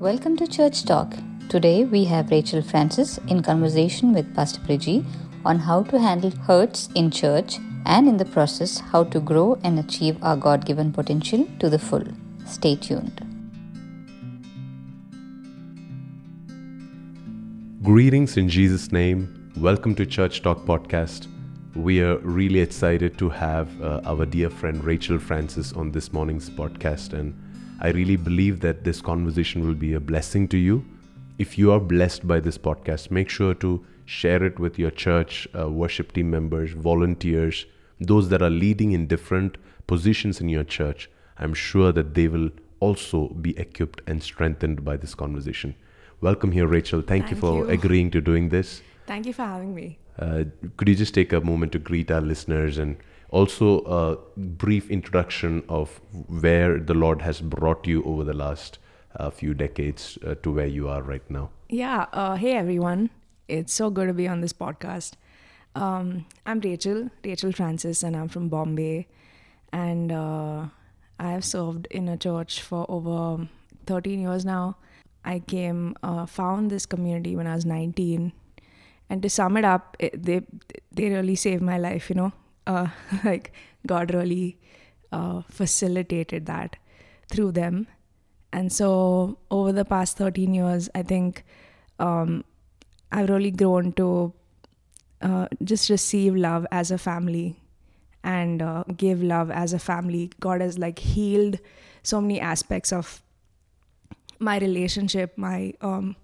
Welcome to Church Talk. Today we have Rachel Francis in conversation with Pastor Priji on how to handle hurts in church and in the process how to grow and achieve our God given potential to the full. Stay tuned. Greetings in Jesus' name. Welcome to Church Talk Podcast. We are really excited to have uh, our dear friend Rachel Francis on this morning's podcast, and I really believe that this conversation will be a blessing to you. If you are blessed by this podcast, make sure to share it with your church, uh, worship team members, volunteers, those that are leading in different positions in your church. I'm sure that they will also be equipped and strengthened by this conversation. Welcome here, Rachel. Thank, you for you. agreeing to doing this. Thank you for having me. Uh, could you just take a moment to greet our listeners and also a brief introduction of where the Lord has brought you over the last uh, few decades uh, to where you are right now? Yeah. Uh, hey, everyone. It's so good to be on this podcast. Um, I'm Rachel, Rachel Francis, and I'm from Bombay. And uh, I have served in a church for over 13 years now. I came, uh, found this community when I was 19. And to sum it up, it, they they really saved my life, you know. Uh, like God really uh, facilitated that through them. And so over the past 13 years, I think um, I've really grown to uh, just receive love as a family and uh, give love as a family. God has like healed so many aspects of my relationship, my um,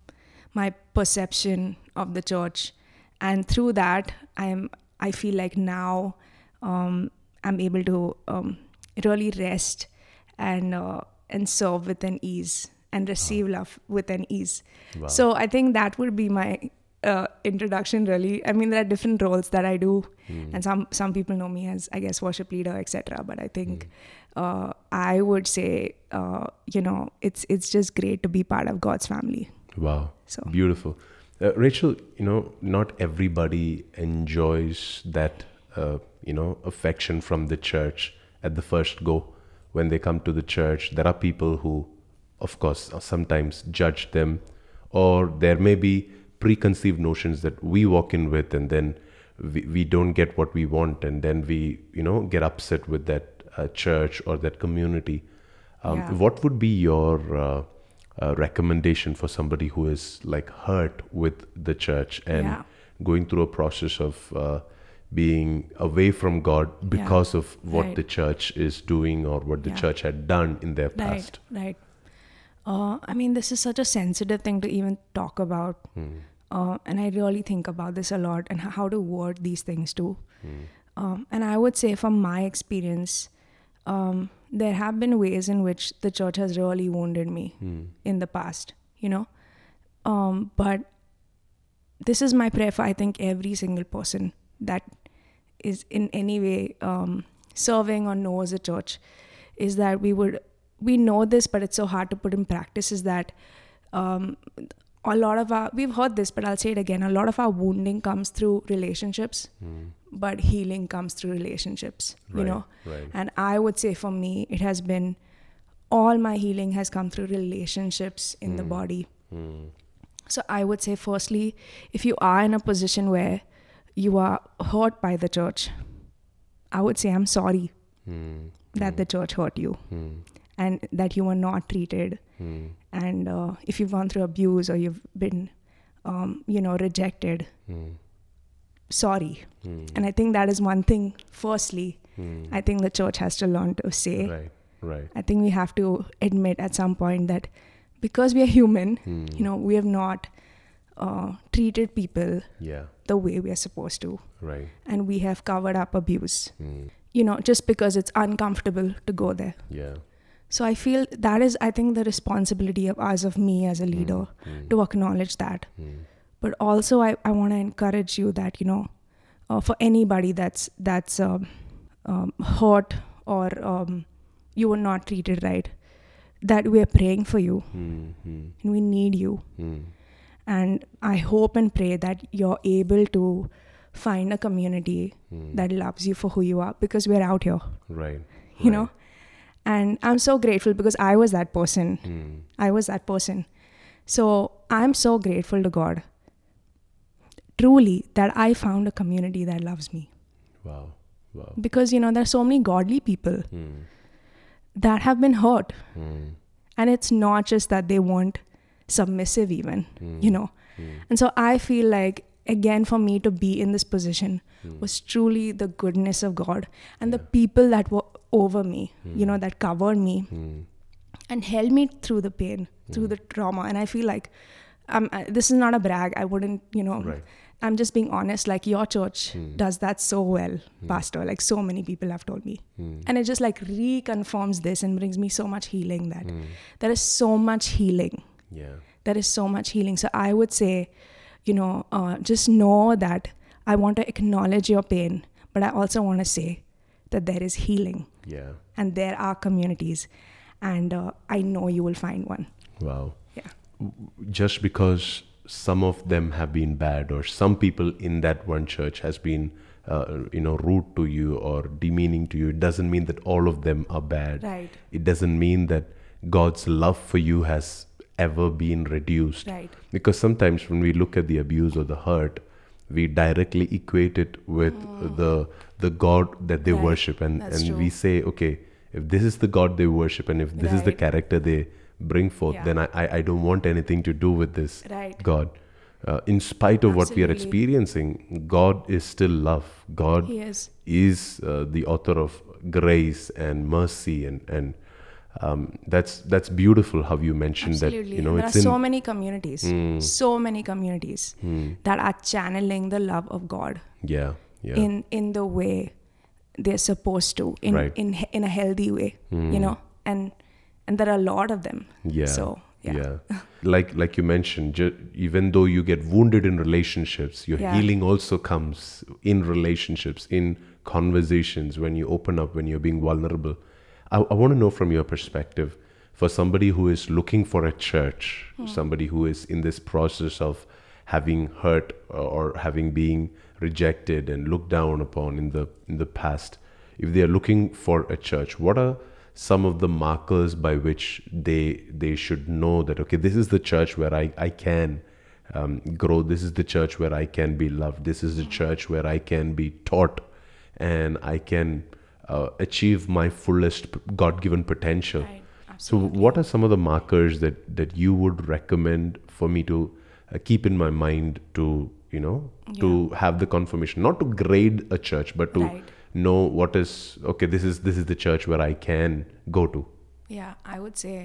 my perception of the church, and through that, I am I feel like now um, I'm able to um, really rest and uh, and serve with an ease and receive love with an ease. Wow. So I think that would be my uh, introduction. Really, I mean there are different roles that I do, and some some people know me as I guess worship leader, etc. But I think uh, I would say uh, you know it's it's just great to be part of God's family. Wow. So- Beautiful. Uh, Rachel, you know, not everybody enjoys that, uh, you know, affection from the church at the first go. When they come to the church, there are people who, of course, uh, sometimes judge them, or there may be preconceived notions that we walk in with, and then we, we don't get what we want, and then we, you know, get upset with that uh, church or that community. Um, Yeah. What would be your uh, uh, recommendation for somebody who is like hurt with the church and Yeah. going through a process of uh, being away from God because of what Right. the church is doing or what the Yeah. church had done in their past? right. Uh, I mean, this is such a sensitive thing to even talk about. Uh, and I really think about this a lot and how to word these things too. Um, and I would say, from my experience, um, there have been ways in which the church has really wounded me in the past, you know. Um, but this is my prayer for, I think, every single person that is in any way um, serving or knows a church is that we would we know this but it's so hard to put in practice is that um, a lot of our we've heard this but i'll say it again a lot of our wounding comes through relationships but healing comes through relationships you know right. and i would say for me it has been all my healing has come through relationships in the body Hmm. so I would say, firstly, if you are in a position where you are hurt by the church, I would say, I'm sorry Hmm. that the church hurt you Hmm. and that you were not treated. Hmm. And uh, if you've gone through abuse or you've been, um, you know, rejected, Hmm. sorry. Hmm. And I think that is one thing, firstly. I think the church has to learn to say. Right, right. I think we have to admit at some point that because we are human, you know, we have not uh, treated people Yeah, the way we are supposed to right. and we have covered up abuse Hmm. you know just because it's uncomfortable to go there Yeah. so i feel that is i think the responsibility of us of me as a leader Hmm. to acknowledge that Hmm. but also i, I want to encourage you that you know uh, for anybody that's that's um, um, hurt or um, you were not treated right that we are praying for you Hmm. Hmm. and we need you Hmm. And i hope and pray that you're able to find a community Hmm. that loves you for who you are because we're out here Right. you know and i'm so grateful because i was that person Hmm. i was that person So I'm so grateful to God, truly, that I found a community that loves me. Wow. Wow. Because, you know, there's so many godly people Mm. that have been hurt. Mm. And it's not just that they weren't submissive, even, Mm. you know. And so I feel like, again, for me to be in this position Mm. was truly the goodness of God and the people that were over me, you know, that covered me Mm. and held me through the pain, through the trauma. And I feel like um, I- this is not a brag. I wouldn't, you know, Right. I'm just being honest. Like your church does that so well, Pastor. Like so many people have told me. Mm. And it just like reconfirms this and brings me so much healing that Mm. there is so much healing. Yeah. There is so much healing. So I would say, you know, uh, just know that I want to acknowledge your pain, but I also want to say that there is healing Yeah. and there are communities, and uh, I know you will find one. Wow. Yeah. just because some of them have been bad or some people in that one church has been uh, you know rude to you or demeaning to you it doesn't mean that all of them are bad Right. it doesn't mean that god's love for you has ever been reduced Right. because sometimes when we look at the abuse or the hurt we directly equate it with the the god that they. Right. worship and That's and true. we say okay if this is the god they worship and if this is the character they bring forth Yeah. then I, I i don't want anything to do with this Right. god uh, in spite of what we are experiencing god is still love god He is. is uh, the author of grace and mercy and and um, that's that's beautiful how you mentioned Absolutely. that you know there it's are in so many communities, hmm. so many communities hmm. that are channeling the love of God yeah yeah in in the way they're supposed to, in Right. in in a healthy way, you hmm. know, and and there are a lot of them. yeah So yeah. yeah like like you mentioned ju- even though you get wounded in relationships your Yeah. healing also comes in relationships in conversations when you open up when you're being vulnerable i, I want to know from your perspective for somebody who is looking for a church Hmm. somebody who is in this process of having hurt or having being rejected and looked down upon in the in the past if they are looking for a church what are some of the markers by which they they should know that okay this is the church where i i can um, grow this is the church where i can be loved this is the church where i can be taught and i can uh, achieve my fullest god-given potential Right. so what are some of the markers that that you would recommend for me to uh, keep in my mind to you know to have the confirmation not to grade a church but to Right. know what is okay this is this is the church where i can go to Yeah, I would say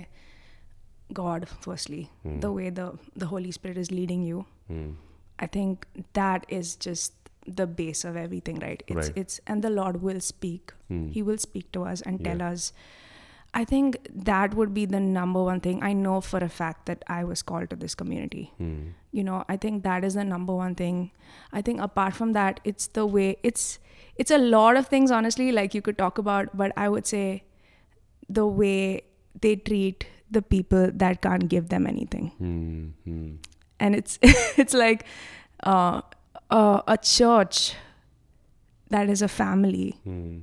God firstly, Hmm. the way the the Holy Spirit is leading you. I think that is just the base of everything, right? It's Right. Hmm. it's and the Lord will speak. He will speak to us and tell us. I think that would be the number one thing. I know for a fact that I was called to this community. Hmm. You know, I think that is the number one thing. I think apart from that, it's the way it's it's a lot of things honestly like you could talk about, but I would say the way they treat the people that can't give them anything Hmm, hmm. and it's it's like uh, uh, a church that is a family Hmm.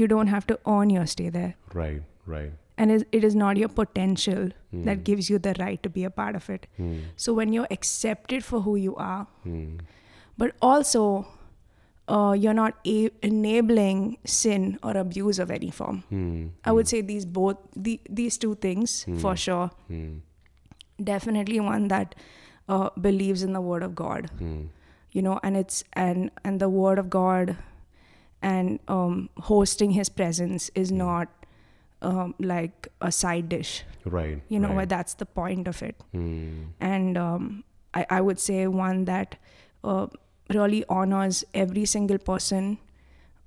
you don't have to earn your stay there right right and it, is not your potential that gives you the right to be a part of it Hmm. so when you're accepted for who you are Hmm. but also uh, you're not a- enabling sin or abuse of any form Hmm. i would say these both the, these two things for sure Hmm. definitely one that uh, believes in the word of god Hmm. You know and it's and and the word of god and um, hosting his presence is not um, like a side dish. Right you know right. where that's the point of it. Hmm. and um, I, I would say one that uh, really honors every single person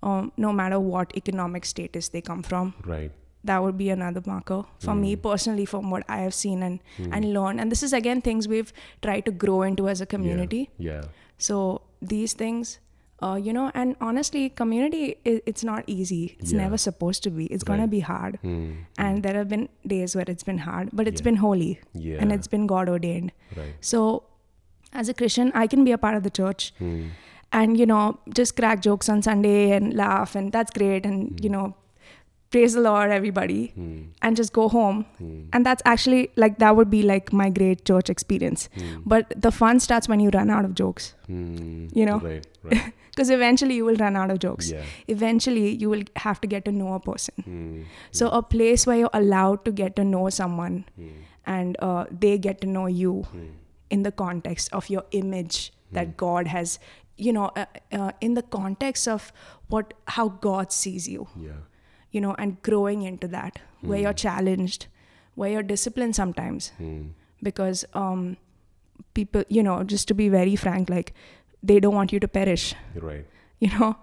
um, no matter what economic status they come from. Right. That would be another marker for me personally from what i have seen and and learned. And this is again things we've tried to grow into as a community. Yeah. yeah so these things uh, you know and honestly community it's not easy. It's Yeah. never supposed to be. It's gonna be hard. Hmm. and there have been days where it's been hard but it's Yeah. been holy. Yeah. And it's been god ordained. Right. So as a christian i can be a part of the church. Hmm. and you know just crack jokes on sunday and laugh and that's great. And Hmm. you know praise the Lord, everybody, Hmm. and just go home. And that's actually like that would be like my great church experience. Hmm. But the fun starts when you run out of jokes. Hmm. You know? Right. Right. Because eventually you will run out of jokes. Yeah. Eventually you will have to get to know a person. Hmm. So a place where you're allowed to get to know someone Hmm. and uh, they get to know you in the context of your image that God has, you know, uh, uh, in the context of what how God sees you, Yeah. You know, and growing into that where you're challenged, where you're disciplined sometimes Hmm. because um, people, you know, just to be very frank, like they don't want you to perish, Right. you know.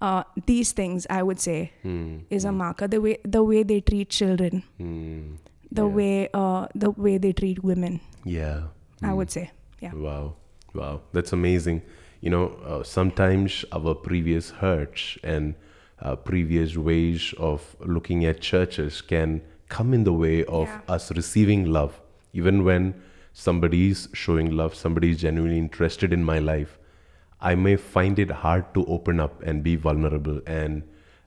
Uh, these things I would say Hmm. is a marker. The way the way they treat children, Hmm. the Yeah. way uh, the way they treat women. Yeah. I would say, yeah, Wow. Wow. That's amazing. You know, uh, sometimes our previous hurts and uh, previous ways of looking at churches can come in the way of Yeah. us receiving love. Even when somebody's showing love, somebody is genuinely interested in my life, I may find it hard to open up and be vulnerable and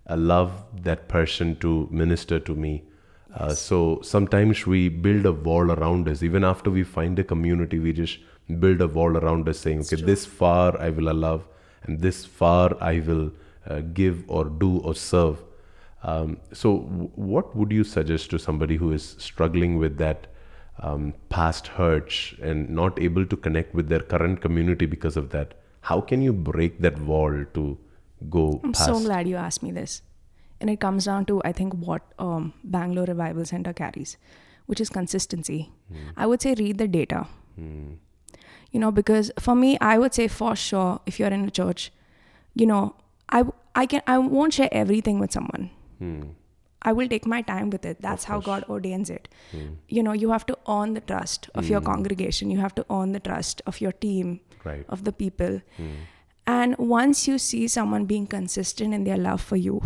allow that person to minister to me. Uh, so sometimes we build a wall around us. Even after we find a community, we just build a wall around us saying, okay, this far I will allow, and this far I will uh, give or do or serve. Um, so, w- what would you suggest to somebody who is struggling with that um, past hurts and not able to connect with their current community because of that? How can you break that wall to go I'm past? so glad you asked me this. And it comes down to, I think, what um, Bangalore Revival Center carries, which is consistency. I would say read the data. You know, because for me, I would say for sure, if you're in a church, you know, I, I can I won't share everything with someone. Hmm. I will take my time with it. That's how God ordains it. You know, you have to earn the trust of your congregation. You have to earn the trust of your team, Right. of the people. And once you see someone being consistent in their love for you,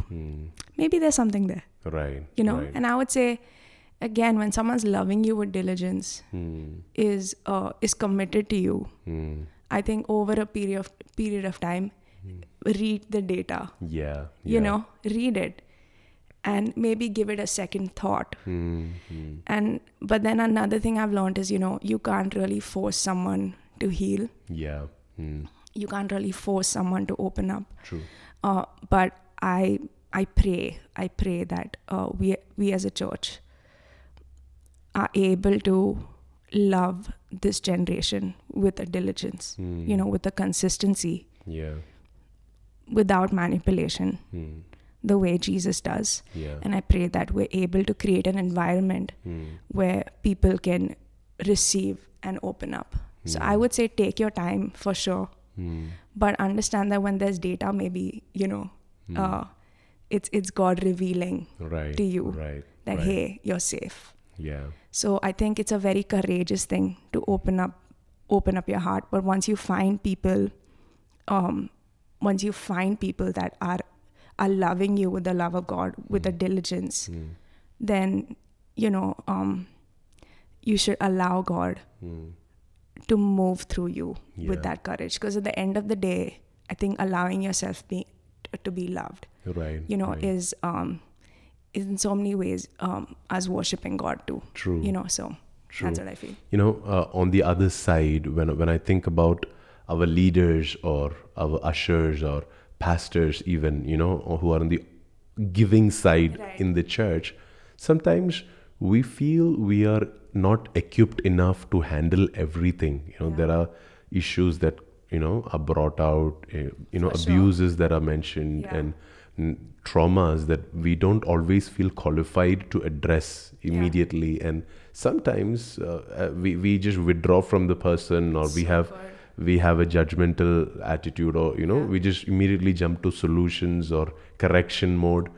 maybe there's something there, Right. you know? Right. And I would say, again, when someone's loving you with diligence, Hmm. is uh, is committed to you, Hmm. I think over a period of period of time, read the data. Yeah. You know, read it, and maybe give it a second thought. Hmm. Hmm. And but then another thing I've learned is, you know, you can't really force someone to heal. Yeah. Hmm. You can't really force someone to open up. True. Uh, but I I pray I pray that uh, we we as a church are able to love this generation with a diligence, you know, with a consistency, Yeah. Without manipulation, Hmm. the way Jesus does. Yeah. And I pray that we're able to create an environment Hmm. where people can receive and open up. So I would say take your time for sure, Hmm. but understand that when there's data, maybe you know, uh, it's it's God revealing Right. to you Right. that right. hey, you're safe. Yeah. So I think it's a very courageous thing to open up, open up your heart. But once you find people, um, once you find people that are are loving you with the love of God, with a diligence, Hmm. then you know, um, you should allow God Hmm. to move through you Yeah. with that courage. Because at the end of the day, I think allowing yourself be, to be loved, Right. you know, right. is um, is in so many ways um, us worshiping God too. True. You know, so True. that's what I feel. you know uh, on the other side when when i think about our leaders or our ushers or pastors even you know who are on the giving side Right. in the church sometimes we feel we are not equipped enough to handle everything you know Yeah. there are issues that you know are brought out uh, you know For sure. abuses that are mentioned Yeah. and traumas that we don't always feel qualified to address immediately and sometimes uh, uh, we, we just withdraw from the person or we have good. We have a judgmental attitude or you know Yeah. we just immediately jump to solutions or correction mode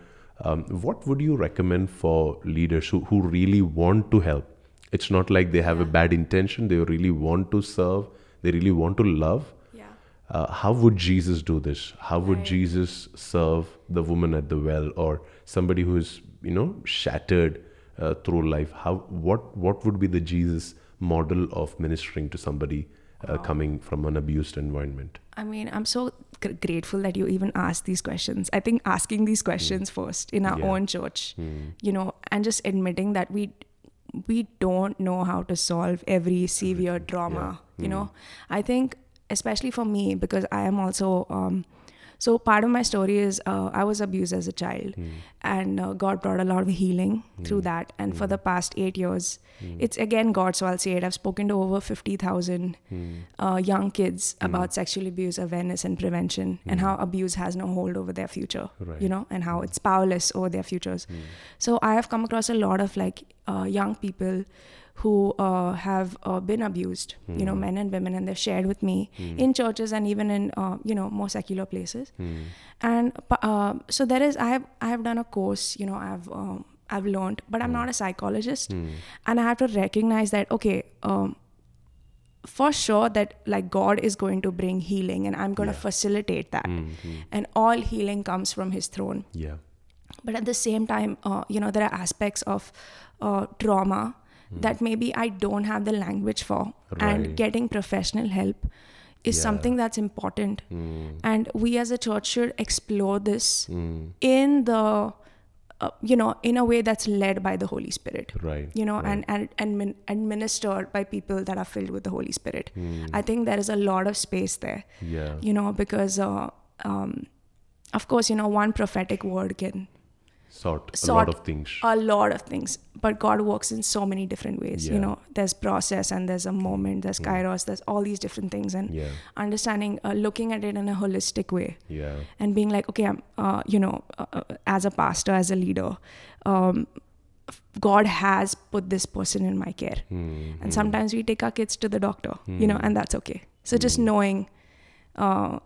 um, what would you recommend for leaders who, who really want to help it's not like they have a bad intention they really want to serve they really want to love Yeah. uh, how would Jesus do this? How would Right. Jesus serve the woman at the well or somebody who is, you know, shattered uh, through life? How what what would be the Jesus model of ministering to somebody uh, Wow. coming from an abused environment? I mean, I'm so gr- grateful that you even asked these questions. I think asking these questions first in our Hmm. Yeah. own church, Hmm. you know, and just admitting that we we don't know how to solve every severe trauma. Yeah. You Mm. know, I think especially for me because I am also. Um, so part of my story is uh, I was abused as a child, Hmm. and uh, God brought a lot of healing through that. And for the past eight years, it's again God. So I'll say it. I've spoken to over fifty thousand Hmm. uh, young kids about sexual abuse awareness and prevention, and how abuse has no hold over their future. Right. You know, and how it's powerless over their futures. So I have come across a lot of like uh, young people who uh, have uh, been abused, you know, men and women, and they've shared with me in churches and even in uh, you know more secular places. Hmm. And uh, so there is, I have I have done a course, you know, I've um, I've learned, but I'm not a psychologist, and I have to recognize that okay. Um, for sure that like god is going to bring healing and i'm going to Yeah. facilitate that Mhm. and all healing comes from his throne Yeah. but at the same time uh, you know there are aspects of uh, trauma that maybe i don't have the language for Right. and getting professional help is Yeah. something that's important Mm. and we as a church should explore this Mm. in the uh, you know in a way that's led by the holy spirit Right. you know right. and, and and min- administered by people that are filled with the holy spirit Mm. i think there is a lot of space there Yeah. you know because uh, um, of course you know one prophetic word can Sort a lot of things. a lot of things but god works in so many different ways Yeah. you know there's process and there's a moment there's Mm. kairos there's all these different things and Yeah. understanding uh, looking at it in a holistic way Yeah. and being like okay i'm uh, you know uh, uh, as a pastor as a leader um, god has put this person in my care Mm. and sometimes we take our kids to the doctor you know Hmm. and that's okay so just knowing uh,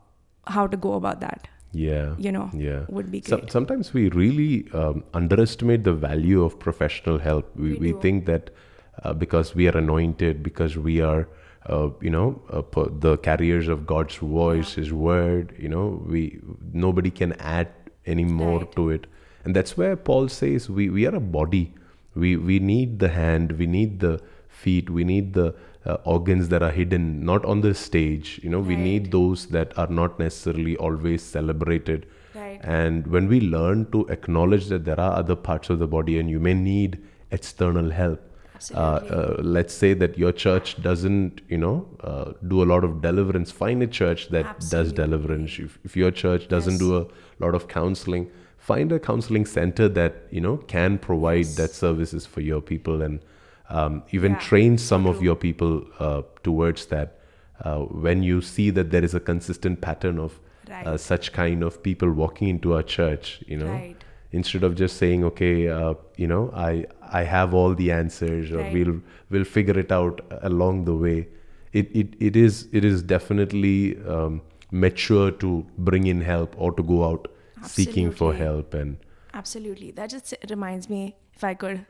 how to go about that Yeah. you know Yeah. would be So- sometimes we really um, underestimate the value of professional help. We, We we, think that uh, because we are anointed, because we are, uh, you know, uh, the carriers of God's voice, His word, you know, we nobody can add any more Right. to it, and that's where Paul says we we are a body. We we need the hand, we need the feet, we need the uh, organs that are hidden, not on the stage. You know, we need those that are not necessarily always celebrated. right And when we learn to acknowledge that there are other parts of the body and you may need external help, uh, Absolutely. uh, let's say that your church doesn't, you know, uh, do a lot of deliverance, find a church that does deliverance. If, if your church doesn't Yes. do a lot of counseling, find a counseling center that, you know, can provide Yes. that services for your people and um, even Yeah, train some of your people uh, towards that. Uh, when you see that there is a consistent pattern of Right. uh, such kind of people walking into our church, you know, Right. instead of just saying, okay, uh, you know, I I have all the answers, or Right. we'll we'll figure it out along the way. It it, it is it is definitely um, mature to bring in help or to go out seeking for help and Absolutely. That just reminds me, if I could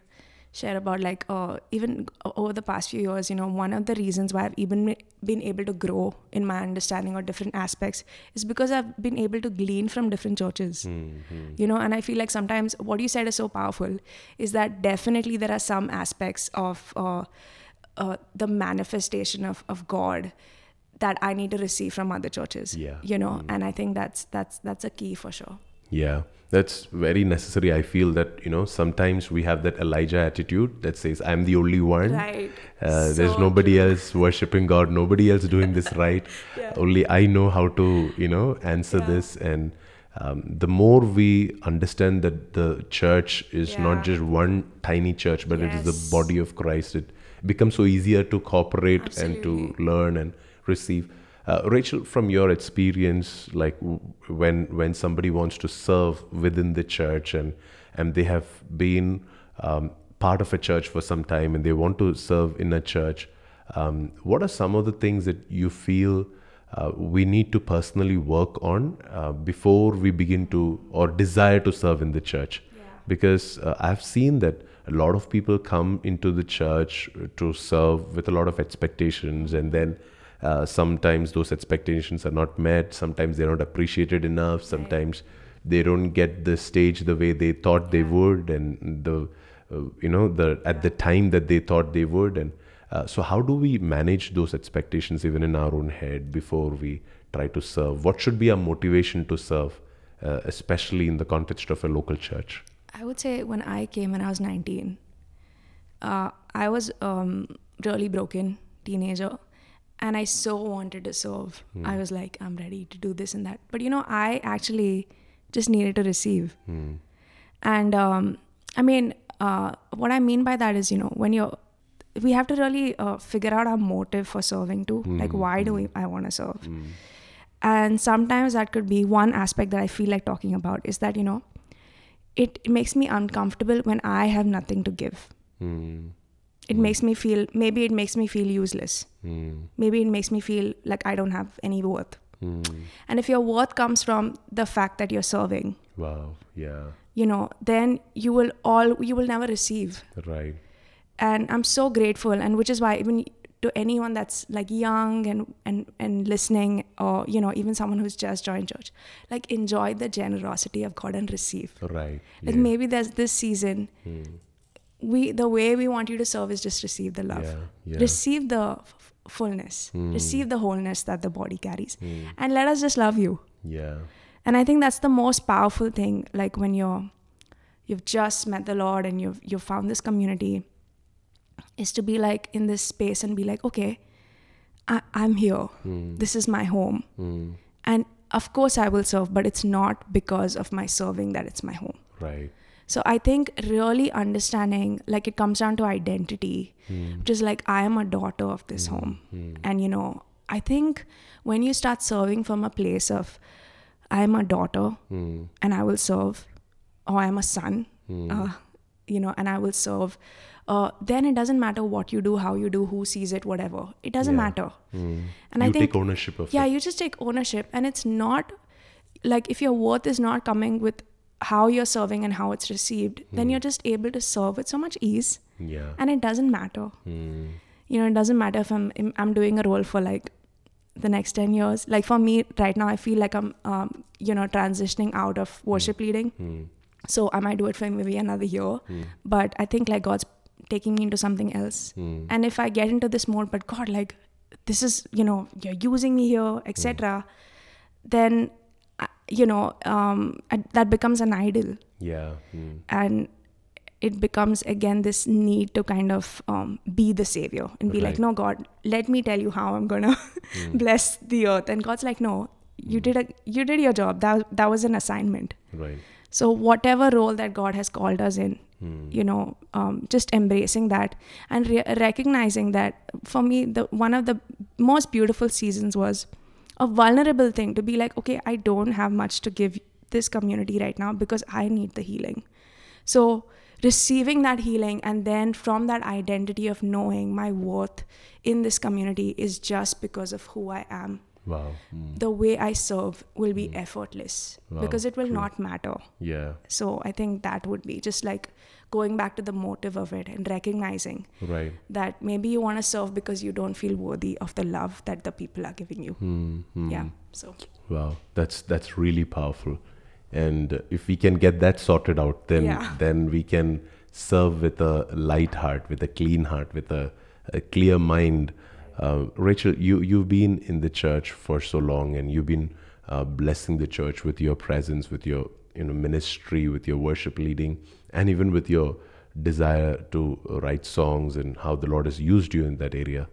share about like uh, even over the past few years, you know, one of the reasons why I've even been able to grow in my understanding of different aspects is because I've been able to glean from different churches. You know, and I feel like sometimes what you said is so powerful is that definitely there are some aspects of uh, uh, the manifestation of, of God that I need to receive from other churches. Yeah. You know, and I think that's that's that's a key for sure. Yeah, that's very necessary. I feel that, you know, sometimes we have that Elijah attitude that says, I'm the only one. Right. Uh, there's nobody true. else worshiping God, nobody else doing this right. Yeah. Only I know how to, you know, answer Yeah. this. And um, the more we understand that the church is Yeah. not just one tiny church, but it is the body of Christ, it becomes so easier to cooperate and to learn and receive. Uh, Rachel, from your experience, like w- when when somebody wants to serve within the church and and they have been um, part of a church for some time and they want to serve in a church, um, what are some of the things that you feel uh, we need to personally work on uh, before we begin to or desire to serve in the church? because uh, I've seen that a lot of people come into the church to serve with a lot of expectations, and then uh, sometimes those expectations are not met. Sometimes they're not appreciated enough. Sometimes they don't get the stage the way they thought they would, and the uh, you know the at the time that they thought they would. And uh, so, how do we manage those expectations even in our own head before we try to serve? What should be our motivation to serve, uh, especially in the context of a local church? I would say when I came when I was 19, uh, I was um, really broken teenager and I so wanted to serve. I was like, I'm ready to do this and that. But you know, I actually just needed to receive. And um, I mean, uh, what I mean by that is, you know, when you're, we have to really uh, figure out our motive for serving too. Like, why do we, I want to serve? And sometimes that could be one aspect that I feel like talking about is that, you know, it, it makes me uncomfortable when I have nothing to give. It makes me feel, maybe it makes me feel useless. Hmm. Maybe it makes me feel like I don't have any worth. Hmm. And if your worth comes from the fact that you're serving, Wow. Yeah. you know, then you will all, you will never receive. Right. and i'm so grateful and which is why even to anyone that's like young and and and listening or you know even someone who's just joined church like enjoy the generosity of god and receive Right. like yeah. maybe there's this season Hmm. We the way we want you to serve is just receive the love Yeah. Yeah. receive the f- fullness Hmm. receive the wholeness that the body carries Hmm. and let us just love you Yeah. and i think that's the most powerful thing like when you're you've just met the lord and you've you've found this community is to be like in this space and be like okay I, i'm here Hmm. this is my home Hmm. and of course i will serve but it's not because of my serving that it's my home Right. So i think really understanding like it comes down to identity Hmm. which is like i am a daughter of this home Hmm. and you know i think when you start serving from a place of i am a daughter Hmm. and I will serve, or I'm a son, Hmm. uh, you know, and I will serve, uh, then it doesn't matter what you do, how you do, who sees it, whatever. It doesn't Yeah. matter. Hmm. And you I think, take ownership of yeah, it. you just take ownership, and it's not like if your worth is not coming with how you're serving and how it's received, then you're just able to serve with so much ease, Yeah. and it doesn't matter. Hmm. You know, it doesn't matter if I'm I'm doing a role for like the next 10 years like for me right now i feel like i'm um, you know transitioning out of worship leading Hmm. so i might do it for maybe another year Hmm. but i think like god's taking me into something else Hmm. and if i get into this mode but god like this is you know you're using me here etc then you know um, that becomes an idol Yeah. Hmm. and it becomes again this need to kind of um, be the savior and be like no god let me tell you how i'm gonna Hmm. bless the earth and god's like no you did a you did your job that that was an assignment Right. so whatever role that god has called us in Hmm. you know um, just embracing that and re- recognizing that for me the one of the most beautiful seasons was a vulnerable thing to be like okay i don't have much to give this community right now because i need the healing so receiving that healing and then from that identity of knowing my worth in this community is just because of who i am Wow. Hmm. the way i serve will be effortless Wow, because it will true. not matter Yeah. so I think that would be just like going back to the motive of it and recognizing Right. that maybe you want to serve because you don't feel worthy of the love that the people are giving you. Hmm. Hmm. Yeah. So Wow, that's that's really powerful, and if we can get that sorted out, then Yeah. then we can serve with a light heart, with a clean heart, with a, a clear mind. Uh, Rachel, you you've been in the church for so long, and you've been uh, blessing the church with your presence, with your you know ministry, with your worship leading, and even with your desire to write songs and how the Lord has used you in that area.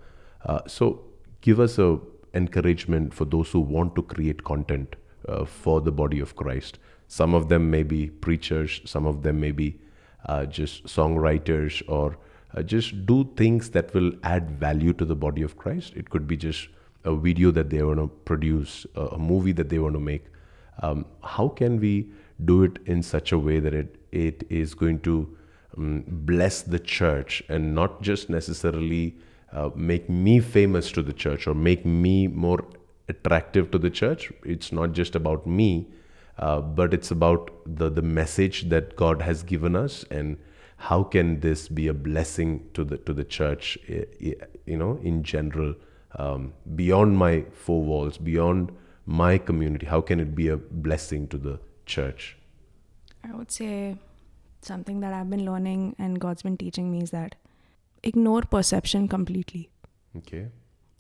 Uh, so, give us a encouragement for those who want to create content uh, for the body of Christ. Some of them may be preachers, some of them may be uh, just songwriters, or uh, just do things that will add value to the body of Christ. It could be just a video that they want to produce, a movie that they want to make. Um, how can we do it in such a way that it, it is going to um, bless the church and not just necessarily uh, make me famous to the church or make me more attractive to the church. It's not just about me, uh, but it's about the, the message that God has given us and how can this be a blessing to the to the church, eh, eh, you know, in general, um, beyond my four walls, beyond my community. How can it be a blessing to the church? I would say something that I've been learning and God's been teaching me is that ignore perception completely. Okay.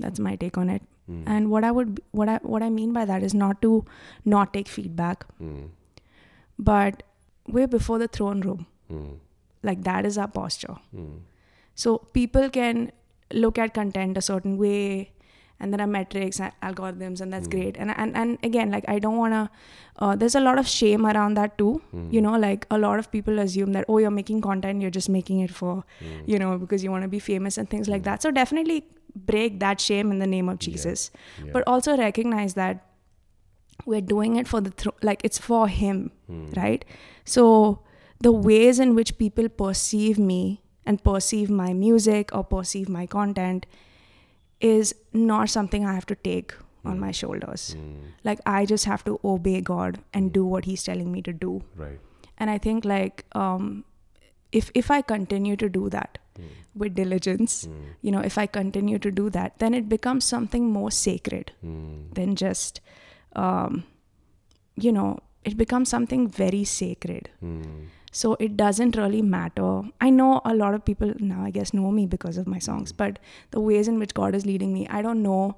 That's my take on it. And what I would what I what I mean by that is not to not take feedback, Mm. but we're before the throne room. Mm. Like that is our posture. Mm. So people can look at content a certain way, and there are metrics and algorithms, and that's hmm. great. And and and again, like I don't wanna. Uh, there's a lot of shame around that too. Hmm. You know, like a lot of people assume that oh, you're making content, you're just making it for, hmm. you know, because you want to be famous and things like that. So definitely break that shame in the name of Jesus, Yeah. but also recognize that we're doing it for the thro- like it's for Him, right? So the ways in which people perceive me and perceive my music or perceive my content is not something I have to take on my shoulders. Like I just have to obey God and do what He's telling me to do. Right. And I think like um, if if I continue to do that with diligence, you know, if I continue to do that, then it becomes something more sacred Mm. than just, um, you know, it becomes something very sacred. Mm. So it doesn't really matter. I know a lot of people now, I guess, know me because of my songs, but the ways in which God is leading me, I don't know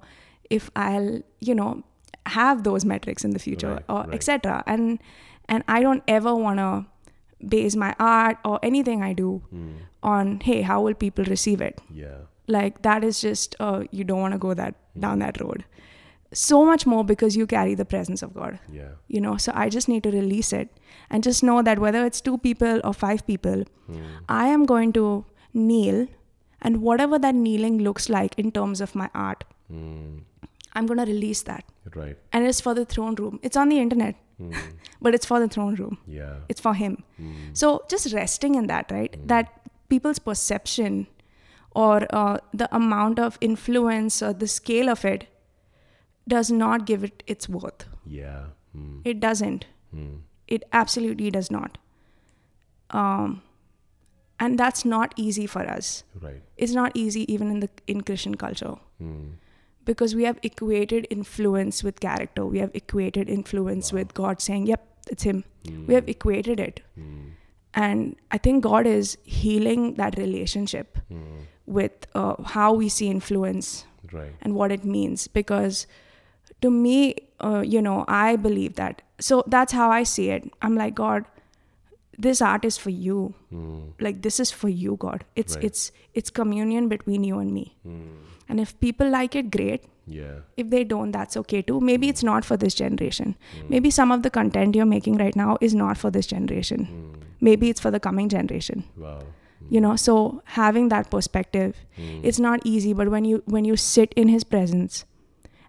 if I'll, you know, have those metrics in the future Right, or right. etc. And and I don't ever want to base my art or anything I do Mm. on hey, how will people receive it? Yeah. like that is just uh, you don't want to go that down that road so much more because you carry the presence of god Yeah. you know so i just need to release it and just know that whether it's two people or five people Mm. i am going to kneel and whatever that kneeling looks like in terms of my art Mm. i'm going to release that Right. and it's for the throne room it's on the internet Mm. but it's for the throne room Yeah. it's for him Mm. so just resting in that right that people's perception or uh, the amount of influence or the scale of it does not give it its worth Yeah. Mm. it doesn't Mm. it absolutely does not um, and that's not easy for us Right. it's not easy even in the in christian culture Mm. because we have equated influence with character we have equated influence with god saying yep it's him we have equated it Mm. and i think god is healing that relationship Mm. with uh, how we see influence Right. and what it means because to me uh, you know i believe that so that's how i see it i'm like god this art is for you Mm. like this is for you god it's Right. it's it's communion between you and me Mm. and if people like it great Yeah. if they don't that's okay too maybe it's not for this generation maybe some of the content you're making right now is not for this generation Mm. maybe it's for the coming generation Wow. you know so having that perspective Mm. it's not easy but when you when you sit in his presence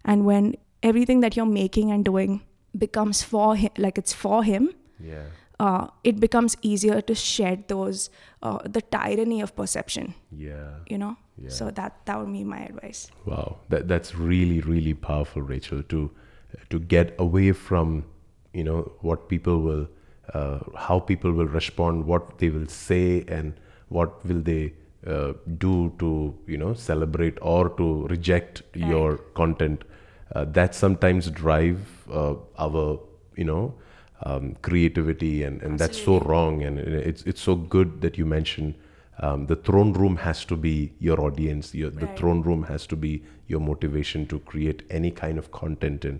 and when everything that you're making and doing becomes for him like it's for him Yeah. uh, it becomes easier to shed those uh, the tyranny of perception Yeah. you know Yeah. so that that would be my advice Wow, that that's really really powerful, Rachel. To to get away from you know what people will, uh, how people will respond, what they will say, and what will they uh, do to you know celebrate or to reject your content. Uh, that sometimes drive uh, our you know um, creativity, and, and that's so wrong. And it's it's so good that you mentioned um, the throne room has to be your audience. Your, The Right. throne room has to be your motivation to create any kind of content. And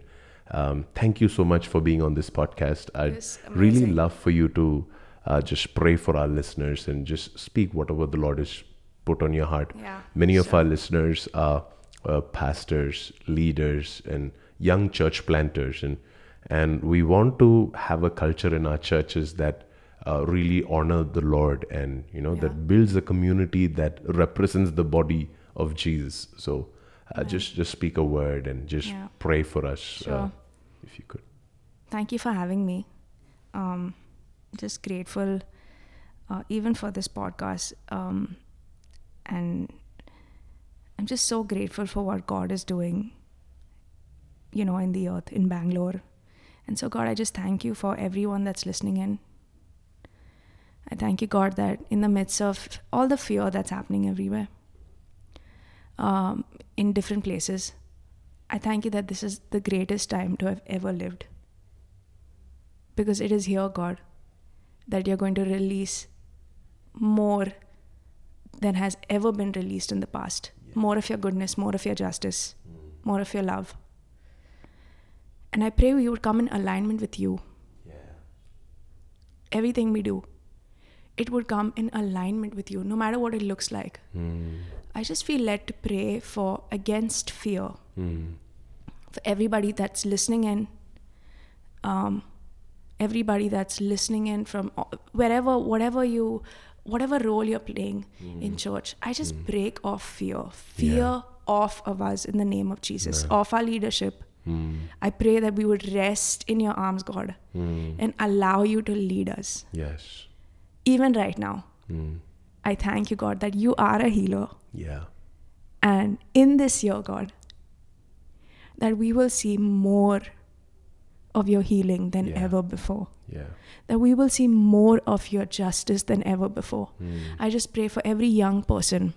um, thank you so much for being on this podcast. I'd really love for you to uh, just pray for our listeners and just speak whatever the Lord has put on your heart. Yeah, Many of our listeners are uh, pastors, leaders, and young church planters, and and we want to have a culture in our churches that uh, really honor the Lord and you know that builds a community that represents the body of Jesus. So uh, just just speak a word and just Yeah. pray for us, uh, Sure. if you could. thank you for having me um, just grateful uh, even for this podcast um, and i'm just so grateful for what god is doing you know in the earth in bangalore. And so god i just thank you for everyone that's listening in. I thank you god that in the midst of all the fear that's happening everywhere um, in different places i thank you that this is the greatest time to have ever lived. Because it is here, God, that you're going to release more than has ever been released in the past. More of your goodness, more of your justice. more of your love. And I pray we would come in alignment with you. Yeah. Everything we do, it would come in alignment with you, no matter what it looks like. Mm. I just feel led to pray for against fear Mm. for everybody that's listening in, um, everybody that's listening in from uh, wherever, whatever you, whatever role you're playing in church. I just break off fear, fear Yeah. off of us in the name of Jesus, Yeah. off our leadership. Mm. I pray that we would rest in your arms, God, Mm. and allow you to lead us, Yes. even right now. Mm. I thank you, God, that you are a healer. Yeah. And in this year, God, that we will see more of your healing than Yeah. ever before. Yeah. That we will see more of your justice than ever before. Mm. I just pray for every young person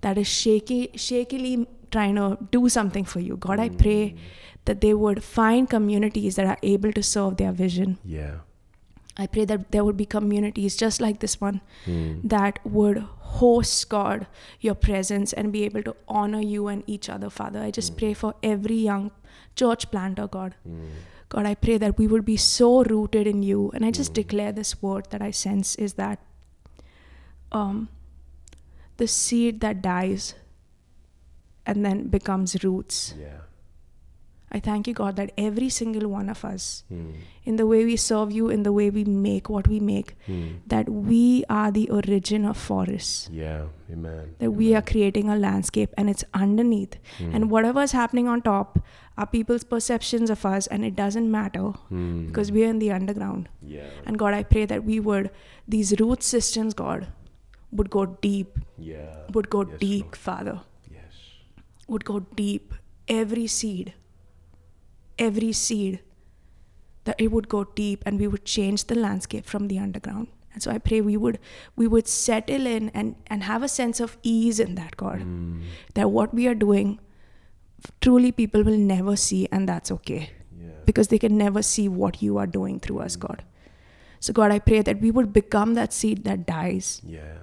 that is shaky, shakily trying to do something for you. God, I pray that they would find communities that are able to serve their vision. Yeah. I pray that there would be communities just like this one Mm. that would host God, your presence, and be able to honor you and each other, Father. I just pray for every young church planter, God. Mm. God, I pray that we would be so rooted in you. And I just declare this word that I sense is that um, the seed that dies and then becomes roots. Yeah. I thank you, God, that every single one of us, Mm. in the way we serve you, in the way we make what we make, Mm. that we are the origin of forests. Yeah. Amen. That we are creating a landscape and it's underneath. Mm. And whatever's happening on top are people's perceptions of us, and it doesn't matter Mm. because we are in the underground. Yeah. And God, I pray that we would, these root systems, God, would go deep, Yeah. would go Yes, deep, Lord. Father, Yes. would go deep. Every seed, every seed, that it would go deep and we would change the landscape from the underground. And so I pray we would we would settle in and, and have a sense of ease in that, God. Mm. That what we are doing truly people will never see and that's okay. Yeah. because they can never see what you are doing through us, God. So, God, I pray that we would become that seed that dies Yeah.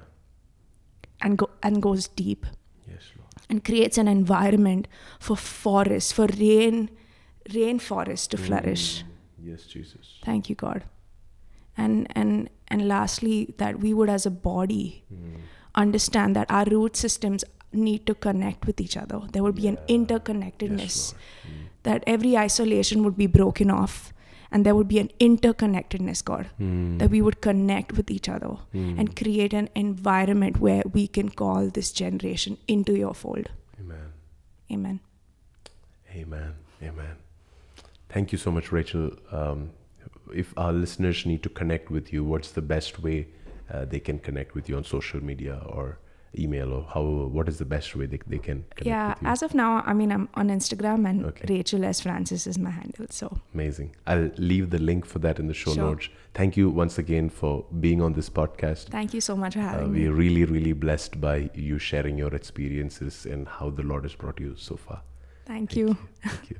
and go and goes deep Yes, Lord. and creates an environment for forest, for rain, rainforest to flourish. Mm. Yes, Jesus. Thank you, God. And and and lastly, that we would as a body Mm. understand that our root systems need to connect with each other. There would be an interconnectedness. Yes, Lord. Mm. that every isolation would be broken off and there would be an interconnectedness, God. Mm. That we would connect with each other Mm. and create an environment where we can call this generation into your fold. Amen. Amen. Amen. Amen. Thank you so much, Rachel. Um, if our listeners need to connect with you, what's the best way uh, they can connect with you on social media or email, or how? What is the best way they, they can connect yeah, you? as of now, I mean, I'm on Instagram and Okay. Rachel S. Francis is my handle. So Amazing. I'll leave the link for that in the show Sure. notes. Thank you once again for being on this podcast. thank you so much for Uh, having we're me. really, really blessed by you sharing your experiences and how the Lord has brought you so far. Thank you. Thank you.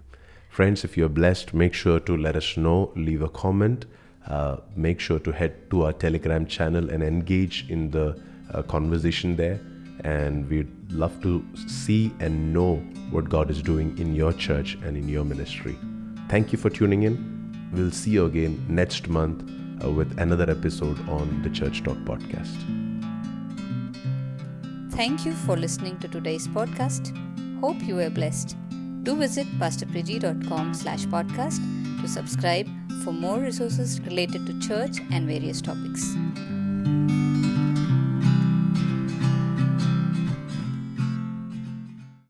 Friends, if you're blessed, make sure to let us know, leave a comment. Uh, make sure to head to our Telegram channel and engage in the uh, conversation there. And we'd love to see and know what God is doing in your church and in your ministry. Thank you for tuning in. We'll see you again next month uh, with another episode on the Church Talk podcast. Thank you for listening to today's podcast. Hope you were blessed. Do visit pastorpriji.com slash podcast to subscribe for more resources related to church and various topics.